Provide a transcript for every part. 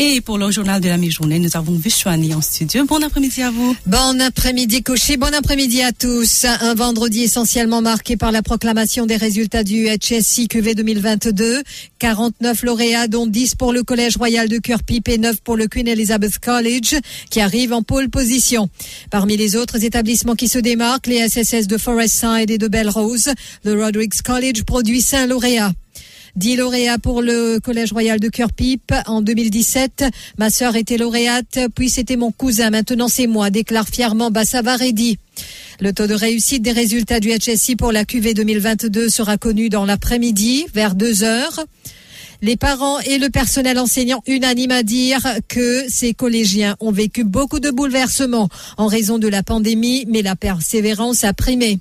Et pour le journal de la mi-journée, nous avons Vishwani en studio. Bon après-midi à vous. Bon après-midi, Coché. Bon après-midi à tous. Un vendredi essentiellement marqué par la proclamation des résultats du HSI QV 2022. 49 lauréats, dont 10 pour le Collège Royal de Cœur-Pipe et 9 pour le Queen Elizabeth College, qui arrive en pole position. Parmi les autres établissements qui se démarquent, les SSS de Forest Side et de Belrose, le Rodrigues College produit 5 lauréats. 10 lauréats pour le Collège Royal de Cœur-Pipe en 2017. Ma sœur était lauréate, puis c'était mon cousin, maintenant c'est moi, déclare fièrement Bassavaredi. Le taux de réussite des résultats du HSI pour la QV 2022 sera connu dans l'après-midi, vers 2 heures. Les parents et le personnel enseignant unanime à dire que ces collégiens ont vécu beaucoup de bouleversements en raison de la pandémie, mais la persévérance a primé.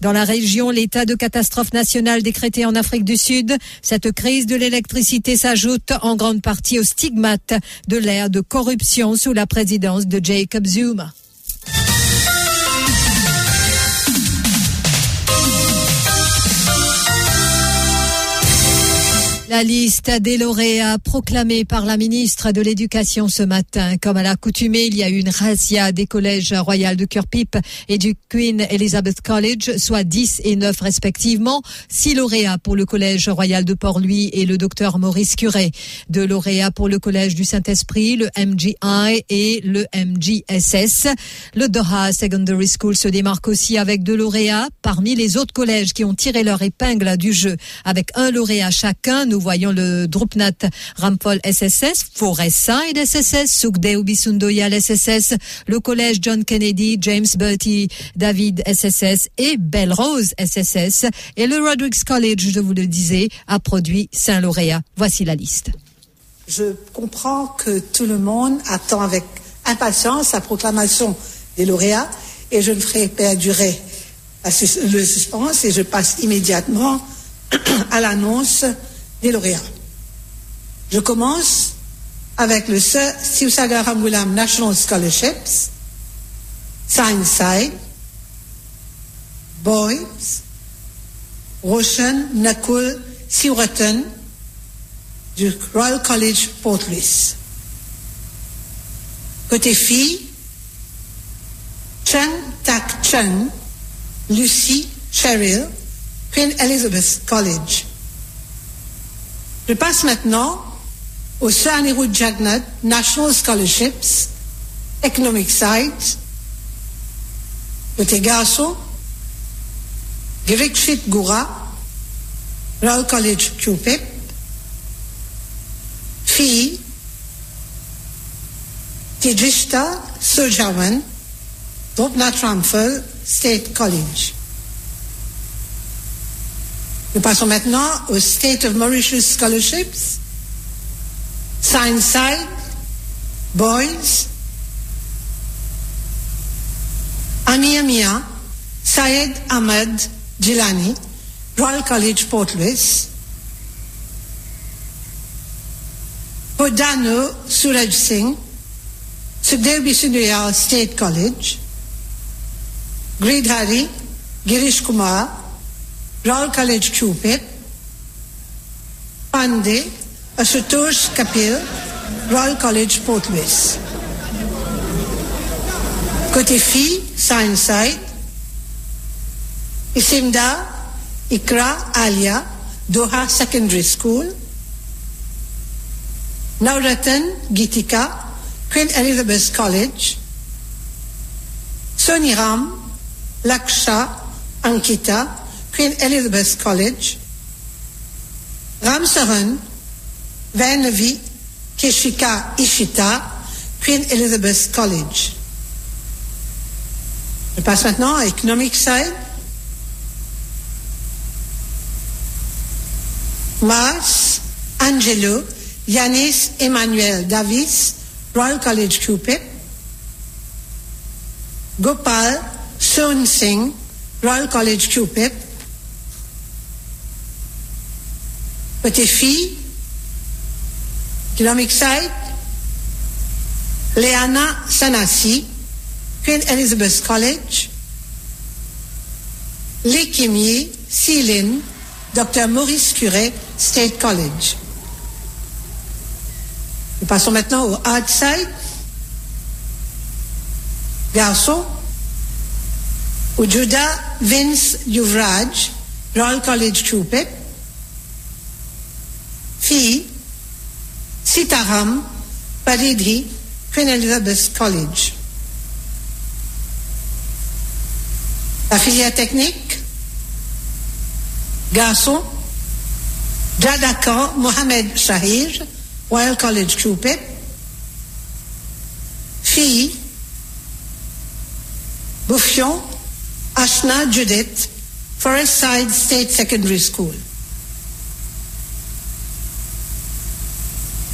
Dans la région, l'état de catastrophe nationale décrété en Afrique du Sud, cette crise de l'électricité s'ajoute en grande partie au stigmate de l'ère de corruption sous la présidence de Jacob Zuma. La liste des lauréats proclamée par la ministre de l'Éducation ce matin. Comme à l'accoutumée, il y a eu une razzia des collèges royaux de Cœur-Pipe et du Queen Elizabeth College, soit 10 et 9 respectivement. Six lauréats pour le collège royal de Port-Louis et le docteur Maurice Curé. Deux lauréats pour le collège du Saint-Esprit, le MGI et le MGSS. Le Doha Secondary School se démarque aussi avec deux lauréats parmi les autres collèges qui ont tiré leur épingle du jeu. Avec un lauréat chacun, nous voyons le Drupnat Rampol SSS, Forestside SSS, Sukdeu Bisundoyal SSS, le collège John Kennedy, James Bertie David SSS et Belrose SSS. Et le Rodrigues College, je vous le disais, a produit cinq lauréats. Voici la liste. Je comprends que tout le monde attend avec impatience la proclamation des lauréats et je ne ferai perdurer le suspense et je passe immédiatement à l'annonce des lauréats. Je commence avec le Sir Siusaga Rambulam National Scholarships, Side, Boys, Roshan Nakul Siwratan du Royal College Port Louis. Côté filles, Cheng Tak Cheng, Lucy Cheryl, Queen Elizabeth College. Je passe maintenant au Sir Anirudh Jagannath National Scholarships, Economic Site, garçon, Girikshit Gura, Royal College Cupid, fille, Tijishta Surjavan, Dropnat Ramphel, State College. Nous passons maintenant au State of Mauritius Scholarships. Signside, Boys, Amia Mia, Syed Ahmed Jilani, Royal College Port Louis, Hodano Suraj Singh, Subdev Bishnuya State College, Gridhari Girish Kumar, Royal College Cupid, Pandey, Ashutosh Kapil, Royal College Port Louis. Kote fi, Sirenside, Isimda, Ikra, Alia, Doha Secondary School, Nauratan, Gitika, Queen Elizabeth College, Soniram, Laksha, Ankita, Queen Elizabeth College, Ramsaran Vainavi Keshika Ishita, Queen Elizabeth College. Je passe maintenant à Economic Side. Mars Angelo Yanis Emmanuel Davis, Royal College Cupid. Gopal Soon Singh, Royal College Cupid. Petite fille, Economic Side, Leana Sanasi, Queen Elizabeth College, Lee Kim Yi, Céline, Dr. Maurice Curet, State College. Nous passons maintenant au Hard Side. Garçon, Ujuda Vince Yuvraj, Royal College Chupet. Fille, Sitaram Paridhi, Queen Elizabeth College. La filière technique, garçon, Jadakan Mohamed Shahir, Royal College Chupet. Fille, Bouffion, Ashna Judith, Forest Side State Secondary School.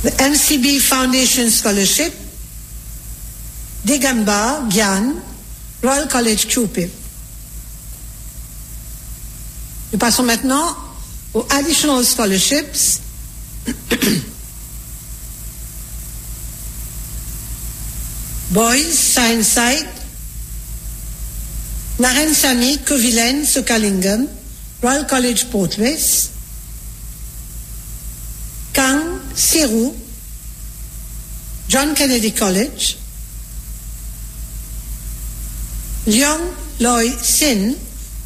The NCB Foundation Scholarship, Digamba Gyan, Royal College Chupip. Nous passons maintenant aux Additional Scholarships. Boys, Science Side, Naren Sami, Kovilen, Sokalingam, Royal College Portwest, Kang, Siru, John Kennedy College, Leong Loy Sin,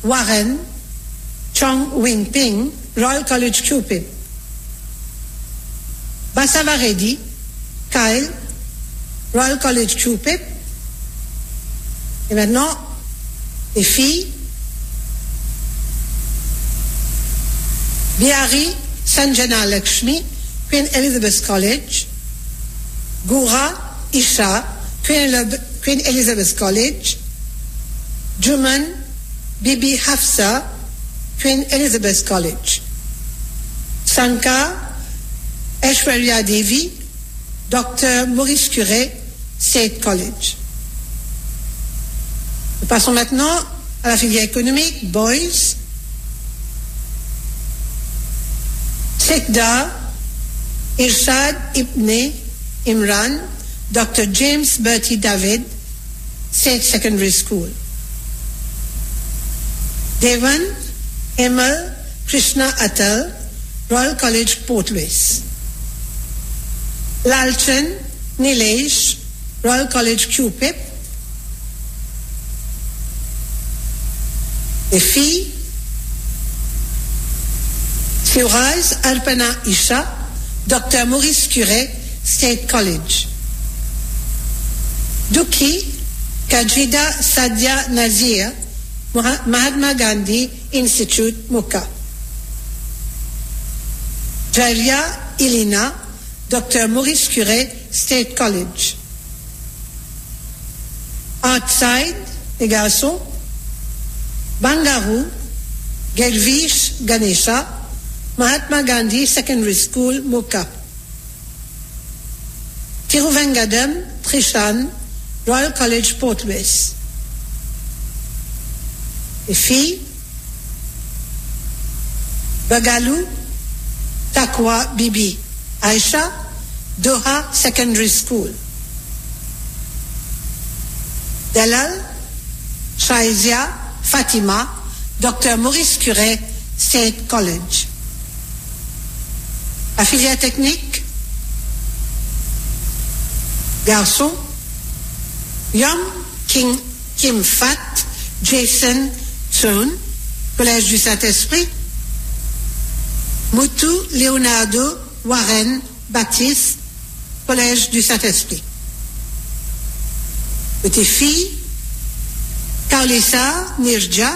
Warren, Chong Wing Ping, Royal College Cupid, Basavaredi, Kyle, Royal College Cupid, et maintenant, les filles, Bihari Sanjana Lakshmi, Queen Elizabeth College, Goura Isha, Queen Elizabeth College, Juman Bibi Hafsa, Queen Elizabeth College, Sankar Aishwarya Devi, Dr. Maurice Curet, State College. Nous passons maintenant à la filière économique, Boys, Sekda, Irshad Ibn Imran, Dr. James Bertie David, State Secondary School. Devan Emal Krishna Atal, Royal College Portways. Lalchan Nilesh, Royal College. Les filles, Firaz Arpana Isha, Dr. Maurice Curet, State College. Duki Kajida Sadia Nazir, Mahatma Gandhi Institute, Mukha. Jalia Ilina, Dr. Maurice Curet, State College. Outside, les garçons, Bangaru, Gelvish Ganesha, Mahatma Gandhi Secondary School, Mukha. Tiruvengadam, Trishan, Royal College, Portwest. Les filles, Bagalou, Takwa Bibi, Aisha, Doha Secondary School. Dalal, Shaizia, Fatima, Dr. Maurice Curet, State College. La filière technique, garçon, Yom King Kim Fat, Jason Tsun, Collège du Saint-Esprit, Mutu Leonardo Warren Baptiste, Collège du Saint-Esprit. Petite fille, Carlissa Nirja,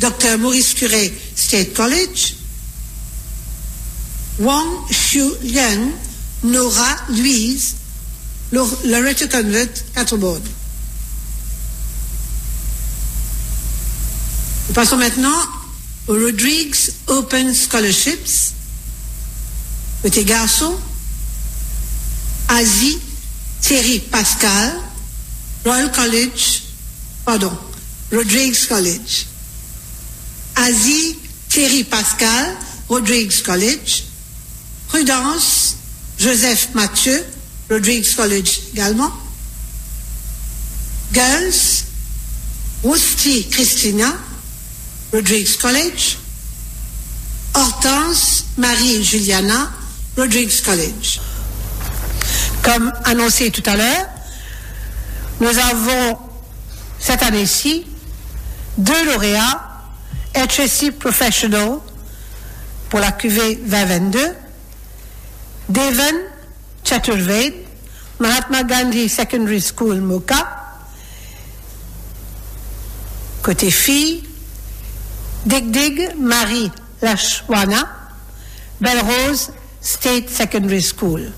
Dr. Maurice Curet, State College, Wang Shu Liang, Nora Louise, Loretta Convent, Catterbourne. Nous passons maintenant aux Rodrigues Open Scholarships. Petit garçon, Asie Thierry Pascal, Royal College, pardon, Rodrigues College. Asie Thierry Pascal, Rodrigues College. Prudence, Joseph Mathieu, Rodrigues College également. Girls, Wousty Christina, Rodrigues College. Hortense Marie Juliana, Rodrigues College. Comme annoncé tout à l'heure, nous avons cette année-ci deux lauréats HSC Professional pour la QV 2022, Devan Chaturved, Mahatma Gandhi Secondary School Moka, côté fille, Digdig Marie Lashwana, Belrose State Secondary School.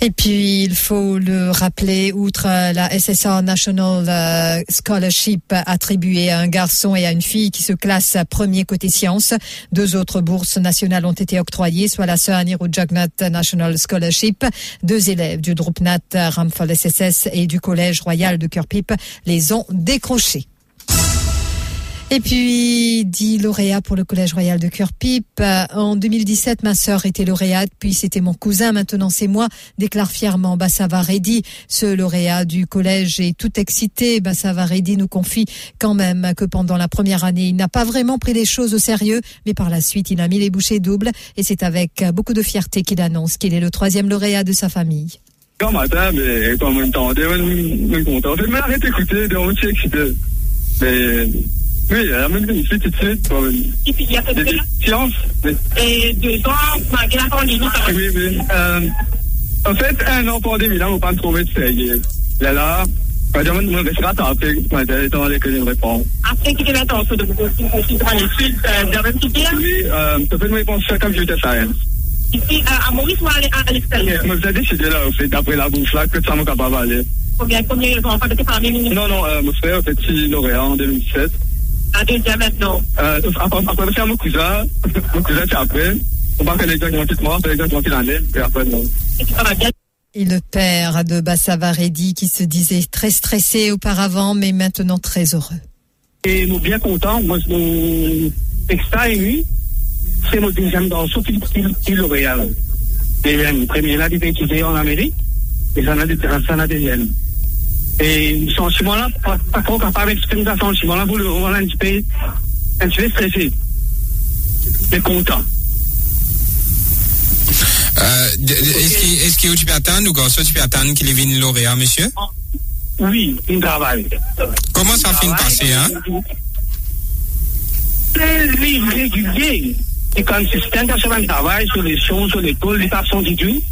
Et puis, il faut le rappeler, outre la SSR National euh, Scholarship attribuée à un garçon et à une fille qui se classent premier côté sciences, deux autres bourses nationales ont été octroyées, soit la sœur Anirudh Jagnat National Scholarship. Deux élèves du groupe Nat Ramphal SSS et du Collège Royal de Curpip les ont décrochés. Et puis, dit lauréat pour le Collège Royal de Cœur-Pipe. En 2017, ma sœur était lauréate, puis c'était mon cousin, maintenant c'est moi, déclare fièrement Bassava Reddy. Ce lauréat du collège est tout excité. Bassava Reddy nous confie quand même que pendant la première année, il n'a pas vraiment pris les choses au sérieux, mais par la suite, il a mis les bouchées doubles et c'est avec beaucoup de fierté qu'il annonce qu'il est le troisième lauréat de sa famille. Quand matin, mais quand on m'entendait, on est content. Mais arrête d'écouter, on est excité. Mais oui, m'a dit tout de suite. Bon, Et puis il y a peut-être science. Oui, et deux ans, malgré la pandémie, ça va. oui. oui. Euh, en fait, un an pandémie, là, on me trouver de sérieux. Là, là, quand on me restera tapé, quand on allait que je réponds. Après quitter l'intention de vous études, euh, vous avez quitté Oui, tu peux me répondre sur computer science. ici à, à Maurice ou à, à l'extérieur? Vous avez décidé, là, fait, d'après la bouffe, là, que ça m'a capable d'aller. Combien, combien ils ont en fait de Non, non, euh, mon frère, en fait, il est lauréat en 2017. La deuxième maintenant. Euh, après, après, c'est mon cousin. Mon cousin, c'est après. On va faire exactement tout moi, faire exactement qu'il en est. Et après, non. Et puis ça va bien. Et le père de Bassava Reddy qui se disait très stressé auparavant, mais maintenant très heureux. Et nous bien content, moi, mon extra ému, c'est mon deuxième garçon qui, qui, qui est lauréat. là. Deuxième, premier là, il est étudié en Amérique, et j'en ai des ça en a deuxième. Et ce sentiment-là, pas, pas trop capable d'exprimer ce sentiment-là, vous le voir un petit peu, un petit peu stressé. Mais content. Euh, Est-ce qu'il tu peux attendre ou garçon tu peux attendre qu'il vienne lauréat, monsieur? Oui, il travaille. Comment ça de passer, hein? Très régulier et consistant dans son travail, sur les choses, sur l'école, les façons du tout.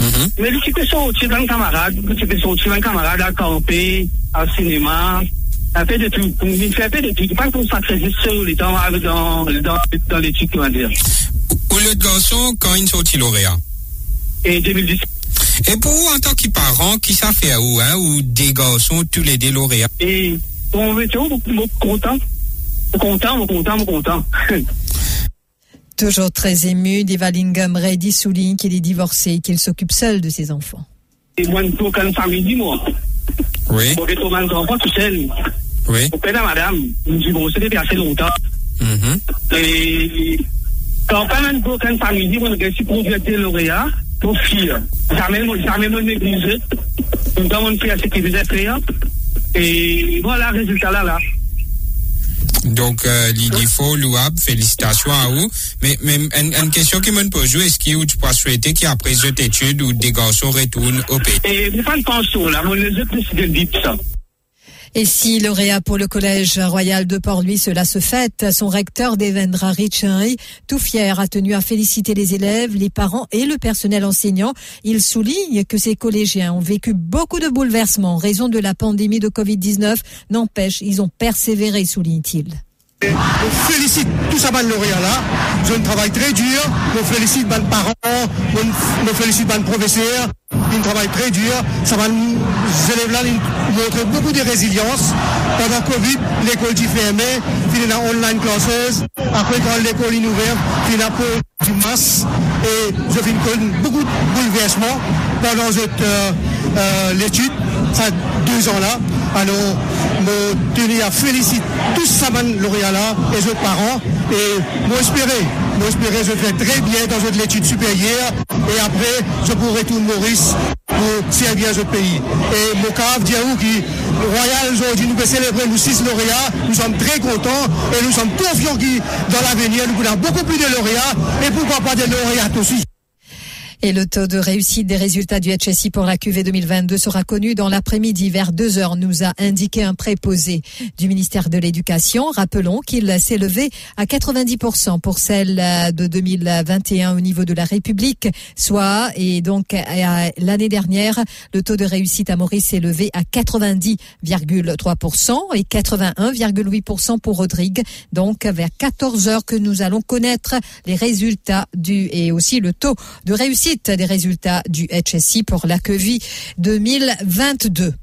Mhm. Mais tu peux sortir d'un camarade, tu peux sortir d'un camarade à camper, au cinéma, un peu de tout. Il fait un peu de tout. Pas qu'on s'accrédite sur les temps dans, dans, dans l'étude, comment dire. Ou le garçon, quand il sortit lauréat? Et 2017. Et pour vous, en tant que parent, qui ça fait à vous, hein? Ou des garçons, tous les deux lauréats? Et on veut beaucoup content. Content, content, content. Toujours très ému, Devalingam Reddy souligne qu'il est divorcé et qu'il s'occupe seul de ses enfants. Et moi, une pour une famille, dis-moi. Oui, Pour que ton enfant tout seul. oui. Au père de madame, nous disons, c'était depuis assez longtemps. Mhm. Et quand pas même pour une famille, on a réussi pour être lauréat, pour fille. Jamais, jamais me négliger. Nous avons fait ce qu'il faisait. Et voilà, résultat là, là. Donc, euh, l'idée faut louable, félicitations à vous. Mais, mais une, une question qui me pose, est-ce que tu peux souhaiter qu'après cette étude, ou des garçons retournent au pays? Et vous pas pension là, on les a décidé de dire. Et si lauréat pour le Collège Royal de Port-Louis, cela se fête, son recteur Devendra Richenry, tout fier, a tenu à féliciter les élèves, les parents et le personnel enseignant. Il souligne que ces collégiens ont vécu beaucoup de bouleversements en raison de la pandémie de Covid-19. N'empêche, ils ont persévéré, souligne-t-il. On félicite tous ces lauréats là. Ils ont un travail très dur. On félicite les parents, on, on félicite les professeurs. Ils travaillent très dur. Ça va nous élèves là nous montrer beaucoup de résilience. Pendant Covid, l'école est fermée, il y a online classes. Après quand l'école est ouverte, il y a du masse. Et je fais beaucoup de bouleversements pendant cette, euh, euh, l'étude, ça deux ans là. Alors, je tenais à féliciter tous ces lauréats-là et les parents. Et moi, espérer, moi, espérer, je fais très bien dans l'étude supérieure. Et après, je pourrai retourner Maurice pour servir ce pays. Et cas, dire qui, Royal, aujourd'hui, nous célébrer nous six lauréats. Nous sommes très contents et nous sommes confiants que dans l'avenir, nous voulons beaucoup plus de lauréats et pourquoi pas des lauréats aussi? Et le taux de réussite des résultats du HSI pour la QV 2022 sera connu dans l'après-midi vers 2 heures, nous a indiqué un préposé du ministère de l'Éducation. Rappelons qu'il s'est levé à 90% pour celle de 2021 au niveau de la République, soit, et donc l'année dernière, le taux de réussite à Maurice s'est levé à 90,3% et 81,8% pour Rodrigue. Donc vers 14 heures que nous allons connaître les résultats du, et aussi le taux de réussite des résultats du HSI pour la COVID 2022.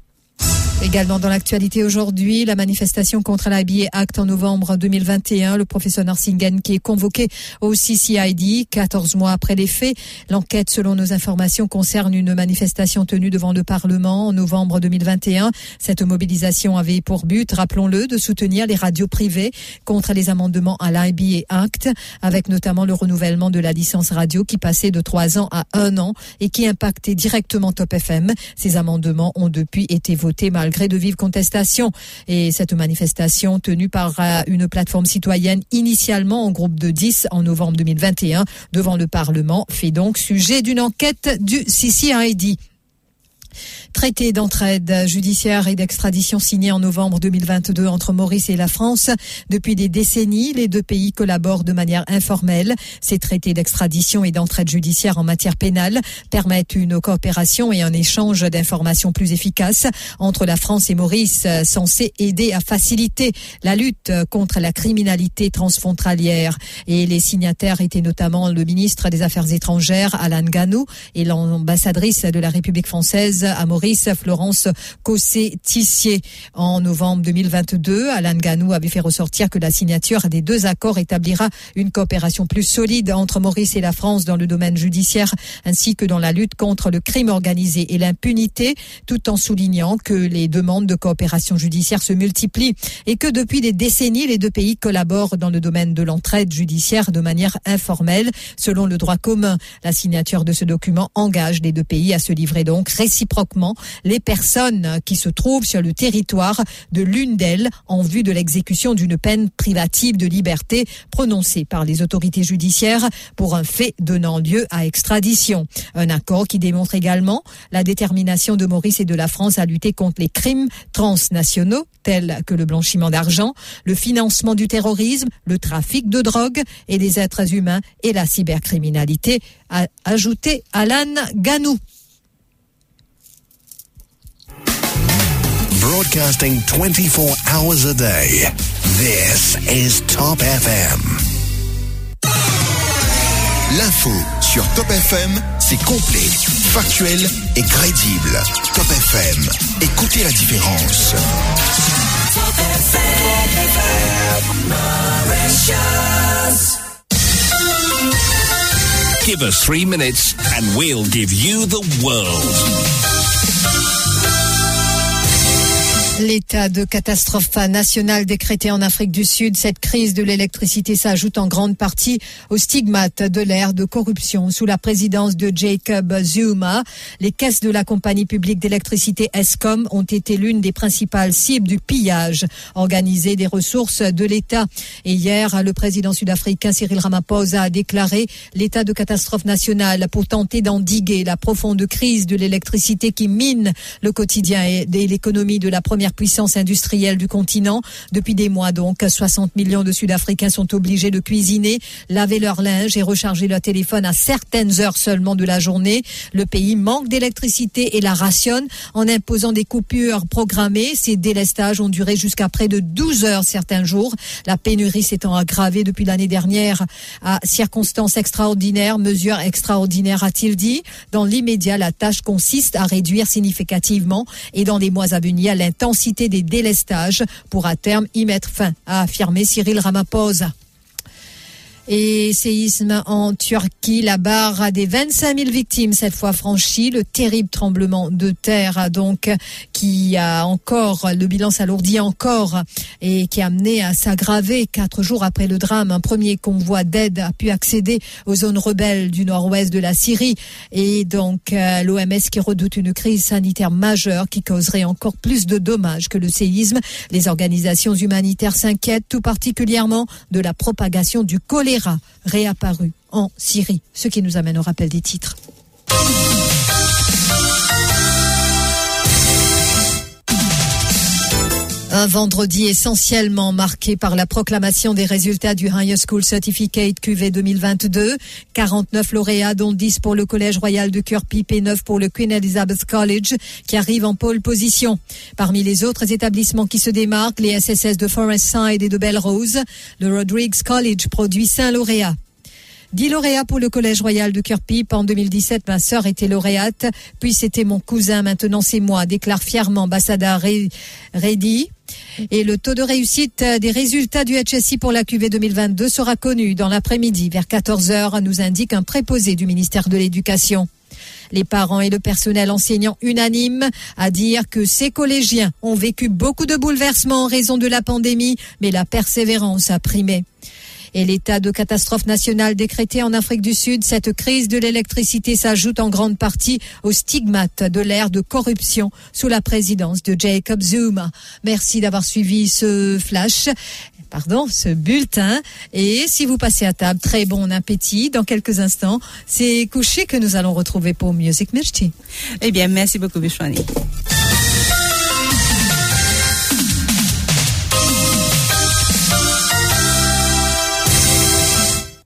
Également dans l'actualité aujourd'hui, la manifestation contre l'IBA Act en novembre 2021. Le professeur Narsingen qui est convoqué au CCID 14 mois après les faits. L'enquête, selon nos informations, concerne une manifestation tenue devant le Parlement en novembre 2021. Cette mobilisation avait pour but, rappelons-le, de soutenir les radios privées contre les amendements à l'IBA Act, avec notamment le renouvellement de la licence radio qui passait de trois ans à un an et qui impactait directement Top FM. Ces amendements ont depuis été votés mal malgré de vives contestations. Et cette manifestation tenue par euh, une plateforme citoyenne initialement en groupe de 10 en novembre 2021 devant le Parlement fait donc sujet d'une enquête du CCID. Traité d'entraide judiciaire et d'extradition signé en novembre 2022 entre Maurice et la France. Depuis des décennies, les deux pays collaborent de manière informelle. Ces traités d'extradition et d'entraide judiciaire en matière pénale permettent une coopération et un échange d'informations plus efficaces entre la France et Maurice, censés aider à faciliter la lutte contre la criminalité transfrontalière. Et les signataires étaient notamment le ministre des Affaires étrangères, Alan Ganou, et l'ambassadrice de la République française à Maurice Florence Cossé-Tissier. En novembre 2022, Alain Ganou avait fait ressortir que la signature des deux accords établira une coopération plus solide entre Maurice et la France dans le domaine judiciaire ainsi que dans la lutte contre le crime organisé et l'impunité, tout en soulignant que les demandes de coopération judiciaire se multiplient et que depuis des décennies, les deux pays collaborent dans le domaine de l'entraide judiciaire de manière informelle, selon le droit commun. La signature de ce document engage les deux pays à se livrer donc réciproquement les personnes qui se trouvent sur le territoire de l'une d'elles en vue de l'exécution d'une peine privative de liberté prononcée par les autorités judiciaires pour un fait donnant lieu à extradition. Un accord qui démontre également la détermination de Maurice et de la France à lutter contre les crimes transnationaux tels que le blanchiment d'argent, le financement du terrorisme, le trafic de drogue et des êtres humains et la cybercriminalité, a ajouté Alan Ganou. Broadcasting 24 hours a day. This is Top FM. L'info sur Top FM, c'est complet, factuel et crédible. Top FM, écoutez la différence. Top FM, Give us three minutes and we'll give you the world. L'état de catastrophe nationale décrété en Afrique du Sud, cette crise de l'électricité s'ajoute en grande partie au stigmate de l'ère de corruption sous la présidence de Jacob Zuma. Les caisses de la compagnie publique d'électricité ESCOM ont été l'une des principales cibles du pillage organisé des ressources de l'État. Et hier, le président sud-africain Cyril Ramaphosa a déclaré l'état de catastrophe nationale pour tenter d'endiguer la profonde crise de l'électricité qui mine le quotidien et l'économie de la première puissance industrielle du continent. Depuis des mois donc, 60 millions de Sud-Africains sont obligés de cuisiner, laver leur linge et recharger leur téléphone à certaines heures seulement de la journée. Le pays manque d'électricité et la rationne en imposant des coupures programmées. Ces délestages ont duré jusqu'à près de 12 heures certains jours. La pénurie s'étant aggravée depuis l'année dernière à circonstances extraordinaires, mesures extraordinaires a-t-il dit. Dans l'immédiat, la tâche consiste à réduire significativement et dans les mois à venir l'intensité citer des délestages pour à terme y mettre fin, a affirmé Cyril Ramaphosa. Et séisme en Turquie, la barre des 25 000 victimes cette fois franchie. Le terrible tremblement de terre donc qui a encore, le bilan s'alourdit encore et qui a amené à s'aggraver quatre jours après le drame. Un premier convoi d'aide a pu accéder aux zones rebelles du nord-ouest de la Syrie et donc euh, l'OMS qui redoute une crise sanitaire majeure qui causerait encore plus de dommages que le séisme. Les organisations humanitaires s'inquiètent tout particulièrement de la propagation du choléra réapparu en Syrie. Ce qui nous amène au rappel des titres. Un vendredi essentiellement marqué par la proclamation des résultats du High School Certificate QV 2022. 49 lauréats, dont 10 pour le Collège Royal de Kirkpipe et 9 pour le Queen Elizabeth College, qui arrive en pole position. Parmi les autres établissements qui se démarquent, les SSS de Forest Side et de Belrose, le Rodrigues College produit 5 lauréats. 10 lauréats pour le Collège Royal de Kirkpipe. En 2017, ma sœur était lauréate, puis c'était mon cousin, maintenant c'est moi, déclare fièrement ambassadeur Reddy. Et le taux de réussite des résultats du HSI pour la QV 2022 sera connu dans l'après-midi vers 14h, nous indique un préposé du ministère de l'Éducation. Les parents et le personnel enseignant unanime à dire que ces collégiens ont vécu beaucoup de bouleversements en raison de la pandémie, mais la persévérance a primé et l'état de catastrophe nationale décrété en Afrique du Sud, cette crise de l'électricité s'ajoute en grande partie au stigmate de l'ère de corruption sous la présidence de Jacob Zuma. Merci d'avoir suivi ce flash pardon, ce bulletin. Et si vous passez à table, très bon appétit. Dans quelques instants, c'est couché que nous allons retrouver pour Music Mirchi. Eh bien, merci beaucoup, Bishwani.